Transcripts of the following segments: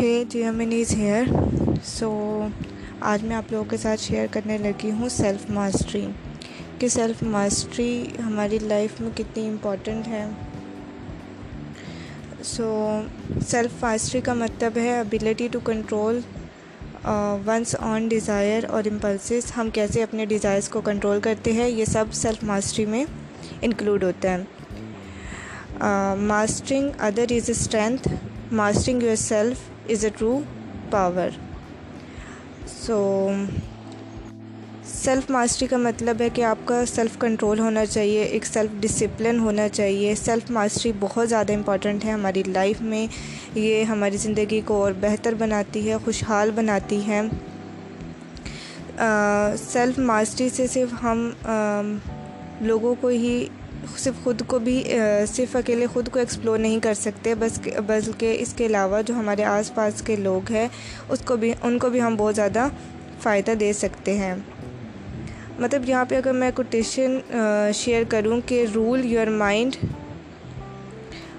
ہے جی امن is here, سو آج میں آپ لوگوں کے ساتھ شیئر کرنے لگی ہوں سیلف ماسٹری۔ کہ سیلف ماسٹری ہماری لائف میں کتنی امپورٹنٹ ہے۔ سو سیلف ماسٹری کا مطلب ہے ability to control one's own desire اور امپلسز ہم کیسے اپنے ڈیزائرس کو کنٹرول کرتے ہیں، یہ سب سیلف ماسٹری میں انکلوڈ ہوتا ہے۔ Mastering other is a strength mastering yourself is a true power so self mastery کا مطلب ہے کہ آپ کا سیلف کنٹرول ہونا چاہیے ایک سیلف ڈسپلن ہونا چاہیے سیلف ماسٹری بہت زیادہ امپورٹنٹ ہے ہماری لائف میں یہ ہماری زندگی کو اور بہتر بناتی ہے خوشحال بناتی ہے سیلف ماسٹری سے صرف ہم لوگوں کو ہی صرف خود کو بھی صرف اکیلے خود کو ایکسپلور نہیں کر سکتے، بس بلکہ اس کے علاوہ جو ہمارے آس پاس کے لوگ ہیں، اس کو بھی، ان کو بھی ہم بہت زیادہ فائدہ دے سکتے ہیں۔ مطلب یہاں پہ اگر میں کوٹیشن شیئر کروں کہ rule your mind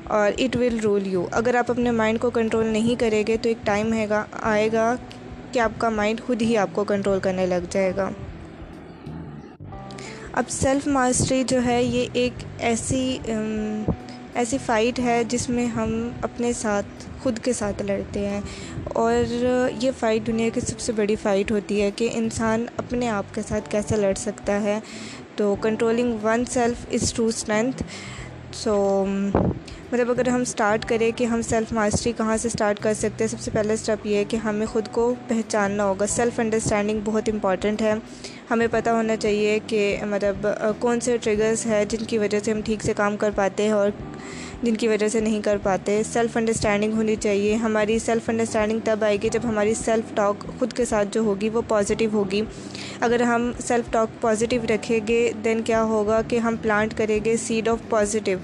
or it will rule you اگر آپ اپنے مائنڈ کو کنٹرول نہیں کریں گے تو ایک ٹائم ہے گا آئے گا کہ آپ کا مائنڈ خود ہی آپ کو کنٹرول کرنے لگ جائے گا۔ اب سیلف ماسٹری جو ہے یہ ایک ایسی ایسی فائٹ ہے جس میں ہم اپنے ساتھ خود کے ساتھ لڑتے ہیں اور یہ فائٹ دنیا کی سب سے بڑی فائٹ ہوتی ہے کہ انسان اپنے آپ کے ساتھ کیسے لڑ سکتا ہے تو controlling oneself is true strength so مطلب اگر ہم سٹارٹ کریں کہ ہم سیلف ماسٹری کہاں سے سٹارٹ کر سکتے ہیں، سب سے پہلا اسٹیپ یہ ہے کہ ہمیں خود کو پہچاننا ہوگا۔ سیلف انڈرسٹینڈنگ بہت امپورٹنٹ ہے۔ ہمیں پتہ ہونا چاہیے کہ مطلب کون سے ٹریگرز ہیں جن کی وجہ سے ہم ٹھیک سے کام کر پاتے ہیں اور جن کی وجہ سے نہیں کر پاتے۔ سیلف انڈرسٹینڈنگ ہونی چاہیے۔ ہماری سیلف انڈرسٹینڈنگ تب آئے گی جب ہماری سیلف ٹاک خود کے ساتھ جو ہوگی وہ پازیٹیو ہوگی۔ اگر ہم سیلف ٹاک پازیٹیو رکھیں گے دین کیا ہوگا کہ ہم پلانٹ کریں گے سیڈ آف پازیٹیو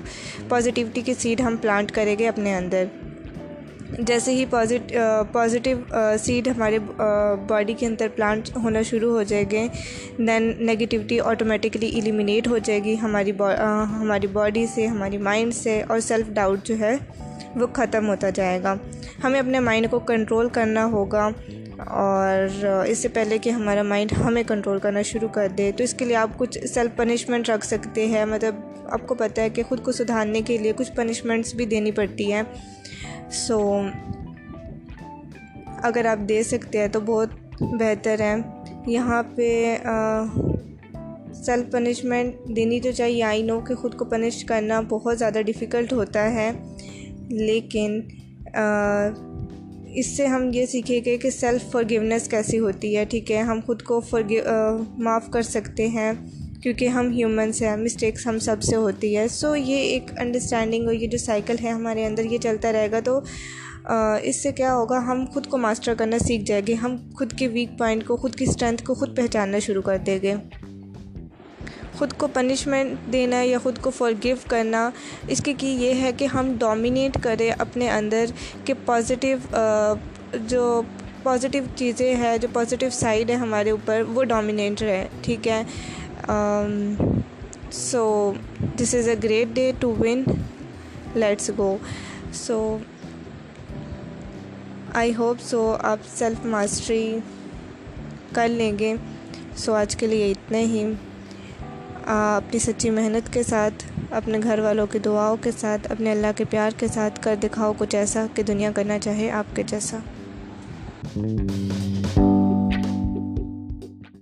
پازیٹیوٹی کی سیڈ ہم پلانٹ کریں گے اپنے اندر۔ جیسے ہی پازیٹیو سیڈ ہمارے باڈی کے اندر پلانٹ ہونا شروع ہو جائے گے دین نگیٹیوٹی آٹومیٹکلی ایلیمینیٹ ہو جائے گی ہماری ہماری باڈی سے، ہماری مائنڈ سے اور سیلف ڈاؤٹ جو ہے وہ ختم ہوتا جائے گا۔ ہمیں اپنے مائنڈ کو کنٹرول کرنا ہوگا اور اس سے پہلے کہ ہمارا مائنڈ ہمیں کنٹرول کرنا شروع کر دے، تو اس کے لیے آپ کچھ سیلف پنشمنٹ رکھ سکتے ہیں۔ مطلب آپ کو پتہ ہے کہ خود کو سدھارنے کے لیے کچھ پنشمنٹس بھی دینی پڑتی ہیں۔ سو اگر آپ دے سکتے ہیں تو بہت بہتر ہے۔ یہاں پہ سیلف پنشمنٹ دینی تو چاہیے۔ آئی نو کہ خود کو پنش کرنا بہت زیادہ ڈیفیکلٹ ہوتا ہے۔ لیکن اس سے ہم یہ سیکھیں گے کہ سیلف فرگیونیس کیسی ہوتی ہے، ٹھیک ہے؟ ہم خود کو فرگیو معاف کر سکتے ہیں۔ کیونکہ ہم ہیومنس ہیں مسٹیکس ہم سب سے ہوتی ہے سو یہ ایک انڈرسٹینڈنگ اور یہ جو سائیکل ہے ہمارے اندر یہ چلتا رہے گا تو اس سے کیا ہوگا، ہم خود کو ماسٹر کرنا سیکھ جائیں گے۔ ہم خود کے ویک پوائنٹ کو، خود کی اسٹرینتھ کو خود پہچاننا شروع کر دیں گے۔ خود کو پنشمنٹ دینا یا خود کو فرگیو کرنا، اس کی کی یہ ہے کہ ہم ڈومینیٹ کریں اپنے اندر کہ پازیٹیو جو پازیٹیو چیزیں ہیں، جو پازیٹیو سائڈ ہے ہمارے اوپر، وہ ڈومینیٹ رہے ٹھیک ہے؟ So this is a great day to win let's go so I hope so آپ سیلف ماسٹری کر لیں گے سو آج کے لیے اتنے ہی اپنی سچی محنت کے ساتھ اپنے گھر والوں کی دعاؤں کے ساتھ اپنے اللہ کے پیار کے ساتھ کر دکھاؤ کچھ ایسا کہ دنیا کرنا چاہے آپ کے جیسا